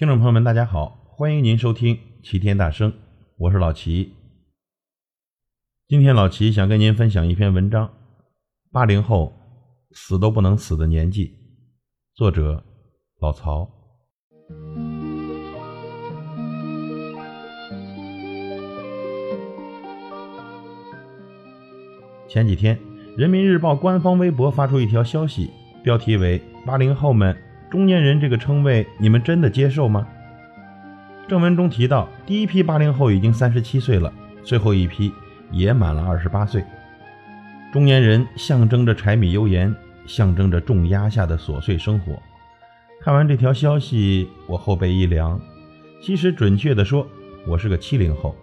听众朋友们，大家好，欢迎您收听齐天大圣，我是老齐。今天老齐想跟您分享一篇文章，《八零后死都不能死的年纪》，作者老曹。前几天，人民日报官方微博发出一条消息，标题为“八零后们”。中年人这个称谓，你们真的接受吗？正文中提到，第一批八零后已经三十七岁了，最后一批也满了二十八岁。中年人象征着柴米油盐，象征着重压下的琐碎生活。看完这条消息，我后背一凉。其实，准确的说，我是个七零后，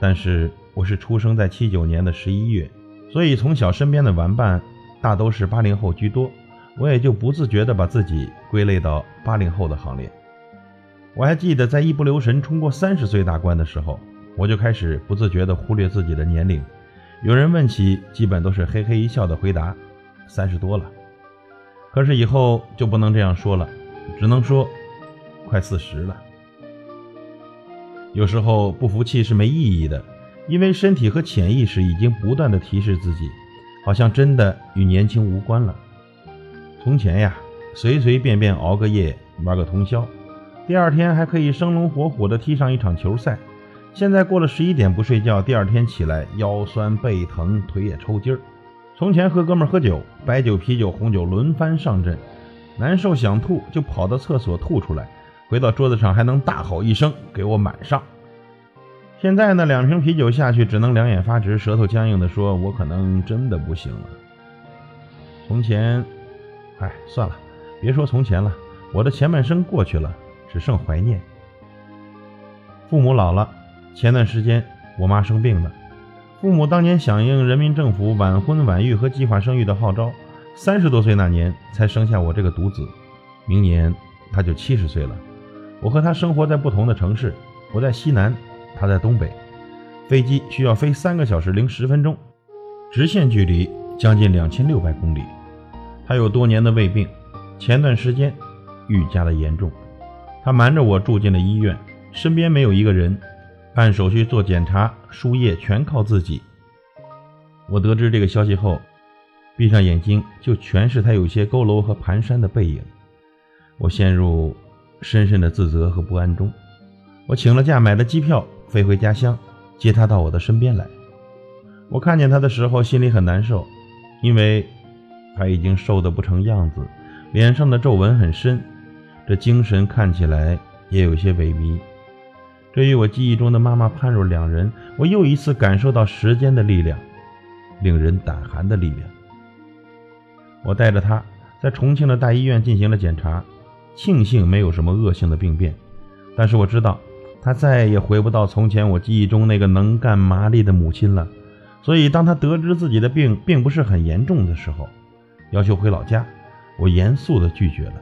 但是我是出生在七九年的十一月，所以从小身边的玩伴大都是八零后居多。我也就不自觉地把自己归类到八零后的行列。我还记得在一不留神冲过三十岁大关的时候，我就开始不自觉地忽略自己的年龄。有人问起，基本都是嘿嘿一笑的回答：“三十多了。”可是以后就不能这样说了，只能说快四十了。有时候不服气是没意义的，因为身体和潜意识已经不断地提示自己，好像真的与年轻无关了。从前呀，随随便便熬个夜，玩个通宵，第二天还可以生龙活虎的踢上一场球赛。现在过了十一点不睡觉，第二天起来腰酸背疼，腿也抽筋儿。从前和哥们喝酒，白酒、啤酒、红酒轮番上阵，难受想吐就跑到厕所吐出来，回到桌子上还能大吼一声给我满上。现在呢，两瓶啤酒下去，只能两眼发直，舌头僵硬的说：“我可能真的不行了。”从前。哎，算了，别说从前了，我的前半生过去了，只剩怀念。父母老了，前段时间我妈生病了，父母当年响应人民政府晚婚晚育和计划生育的号召，三十多岁那年才生下我这个独子，明年他就七十岁了。我和他生活在不同的城市，我在西南，他在东北，飞机需要飞三个小时零十分钟，直线距离将近两千六百公里。他有多年的胃病，前段时间愈加的严重。他瞒着我住进了医院，身边没有一个人，办手续、做检查、输液全靠自己。我得知这个消息后，闭上眼睛就全是他有些佝偻和蹒跚的背影。我陷入深深的自责和不安中。我请了假，买了机票飞回家乡，接他到我的身边来。我看见他的时候，心里很难受，因为。他已经瘦得不成样子，脸上的皱纹很深，这精神看起来也有些萎靡。这与我记忆中的妈妈判若两人，我又一次感受到时间的力量，令人胆寒的力量。我带着他在重庆的大医院进行了检查，庆幸没有什么恶性的病变，但是我知道他再也回不到从前我记忆中那个能干麻利的母亲了。所以，当他得知自己的病并不是很严重的时候，要求回老家，我严肃地拒绝了。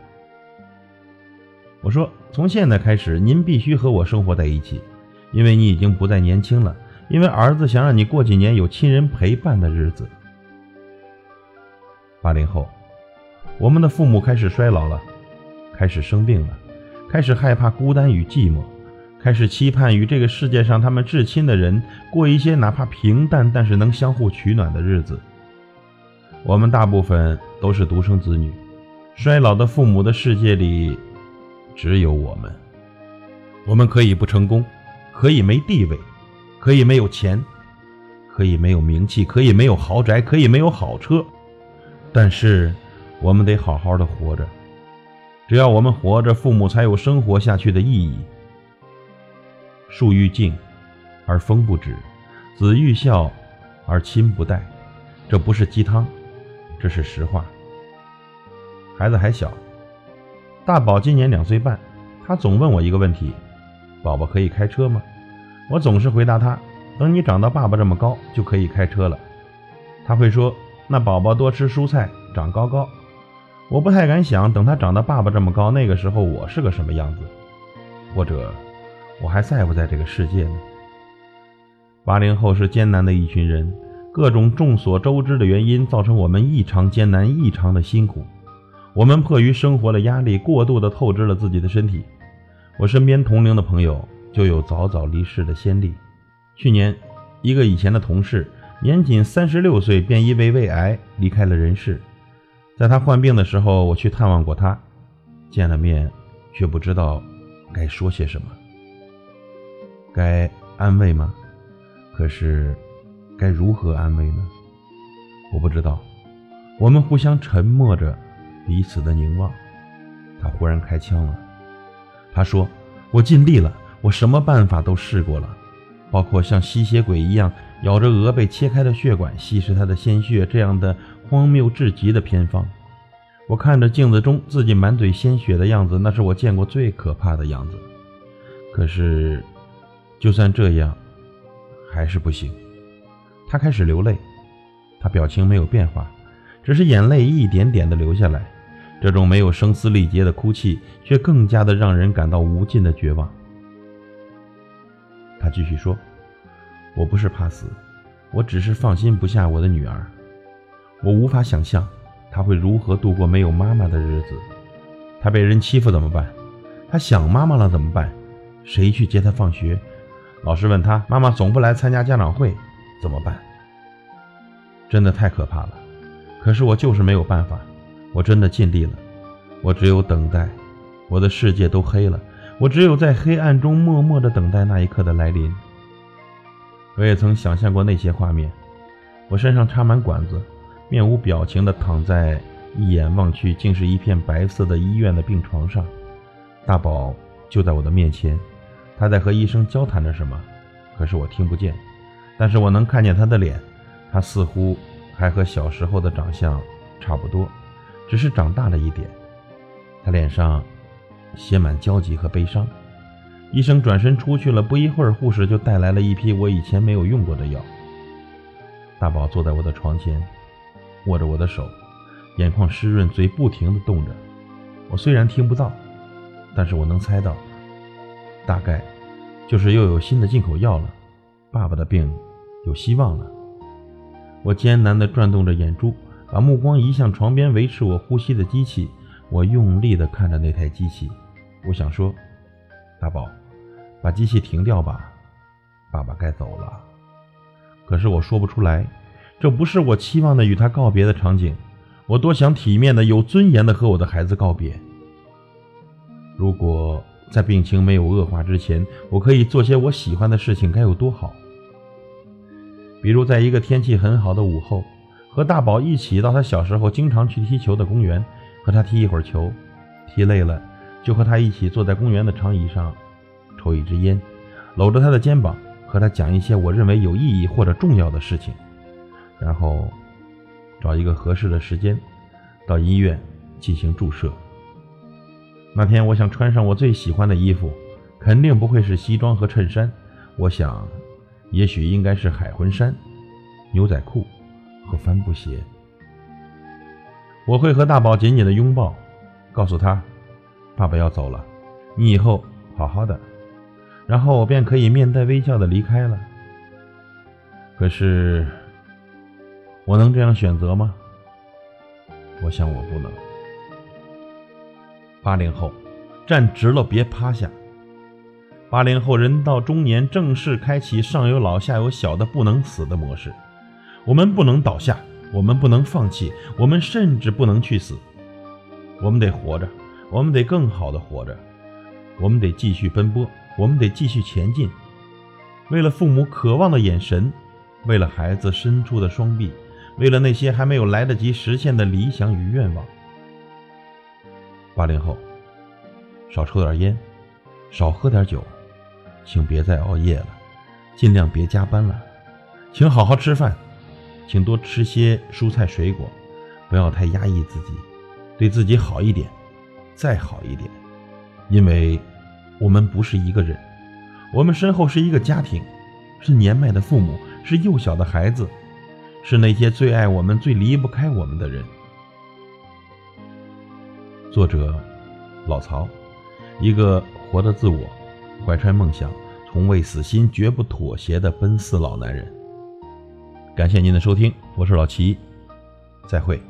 我说：“从现在开始，您必须和我生活在一起，因为你已经不再年轻了。因为儿子想让你过几年有亲人陪伴的日子。”八零后，我们的父母开始衰老了，开始生病了，开始害怕孤单与寂寞，开始期盼与这个世界上他们至亲的人过一些哪怕平淡但是能相互取暖的日子。我们大部分都是独生子女，衰老的父母的世界里，只有我们。我们可以不成功，可以没地位，可以没有钱，可以没有名气，可以没有豪宅，可以没有好车，但是我们得好好的活着。只要我们活着，父母才有生活下去的意义。树欲静，而风不止；子欲孝，而亲不待。这不是鸡汤。这是实话。孩子还小，大宝今年两岁半，他总问我一个问题：宝宝可以开车吗？我总是回答他：等你长到爸爸这么高，就可以开车了。他会说：那宝宝多吃蔬菜，长高高。我不太敢想，等他长到爸爸这么高，那个时候我是个什么样子？或者我还在不在这个世界呢？八零后是艰难的一群人。各种众所周知的原因造成我们异常艰难、异常的辛苦。我们迫于生活的压力，过度的透支了自己的身体。我身边同龄的朋友就有早早离世的先例。去年，一个以前的同事，年仅三十六岁便因为胃癌离开了人世。在他患病的时候，我去探望过他，见了面，却不知道该说些什么。该安慰吗？可是，该如何安慰呢？我不知道。我们互相沉默着，彼此的凝望。他忽然开枪了。他说：“我尽力了，我什么办法都试过了，包括像吸血鬼一样咬着鹅被切开的血管吸食他的鲜血这样的荒谬至极的偏方。”我看着镜子中自己满嘴鲜血的样子，那是我见过最可怕的样子。可是，就算这样，还是不行。他开始流泪，他表情没有变化，只是眼泪一点点的流下来。这种没有声嘶力竭的哭泣，却更加的让人感到无尽的绝望。他继续说：“我不是怕死，我只是放心不下我的女儿。我无法想象她会如何度过没有妈妈的日子。她被人欺负怎么办？她想妈妈了怎么办？谁去接她放学？老师问她，妈妈总不来参加家长会，怎么办？真的太可怕了。可是我就是没有办法。”我真的尽力了，我只有等待，我的世界都黑了，我只有在黑暗中默默的等待那一刻的来临。我也曾想象过那些画面，我身上插满管子，面无表情的躺在一眼望去竟是一片白色的医院的病床上，大宝就在我的面前，他在和医生交谈着什么，可是我听不见，但是我能看见他的脸，他似乎还和小时候的长相差不多。只是长大了一点，他脸上写满焦急和悲伤。医生转身出去了，不一会儿，护士就带来了一批我以前没有用过的药。大宝坐在我的床前，握着我的手，眼眶湿润，嘴不停地动着。我虽然听不到，但是我能猜到，大概就是又有新的进口药了。爸爸的病有希望了。我艰难地转动着眼珠。把目光移向床边维持我呼吸的机器，我用力地看着那台机器。我想说：“大宝，把机器停掉吧，爸爸该走了。”可是我说不出来，这不是我期望的与他告别的场景。我多想体面的、有尊严的和我的孩子告别。如果在病情没有恶化之前，我可以做些我喜欢的事情，该有多好！比如，在一个天气很好的午后。和大宝一起到他小时候经常去踢球的公园，和他踢一会儿球，踢累了就和他一起坐在公园的长椅上，抽一支烟，搂着他的肩膀，和他讲一些我认为有意义或者重要的事情，然后找一个合适的时间到医院进行注射。那天我想穿上我最喜欢的衣服，肯定不会是西装和衬衫，我想，也许应该是海魂衫、牛仔裤。和帆布鞋，我会和大宝紧紧的拥抱，告诉他，爸爸要走了，你以后好好的，然后我便可以面带微笑的离开了。可是，我能这样选择吗？我想我不能。八零后，站直了，别趴下。八零后人到中年，正式开启上有老下有小的不能死的模式。我们不能倒下，我们不能放弃，我们甚至不能去死。我们得活着，我们得更好的活着，我们得继续奔波，我们得继续前进。为了父母渴望的眼神，为了孩子伸出的双臂，为了那些还没有来得及实现的理想与愿望。八零后，少抽点烟，少喝点酒，请别再熬夜了，尽量别加班了，请好好吃饭。请多吃些蔬菜水果，不要太压抑自己，对自己好一点，再好一点，因为我们不是一个人，我们身后是一个家庭，是年迈的父母，是幼小的孩子，是那些最爱我们、最离不开我们的人。作者：老曹，一个活得自我、怀揣梦想、从未死心、绝不妥协的奔四老男人。感谢您的收听，我是老齐，再会。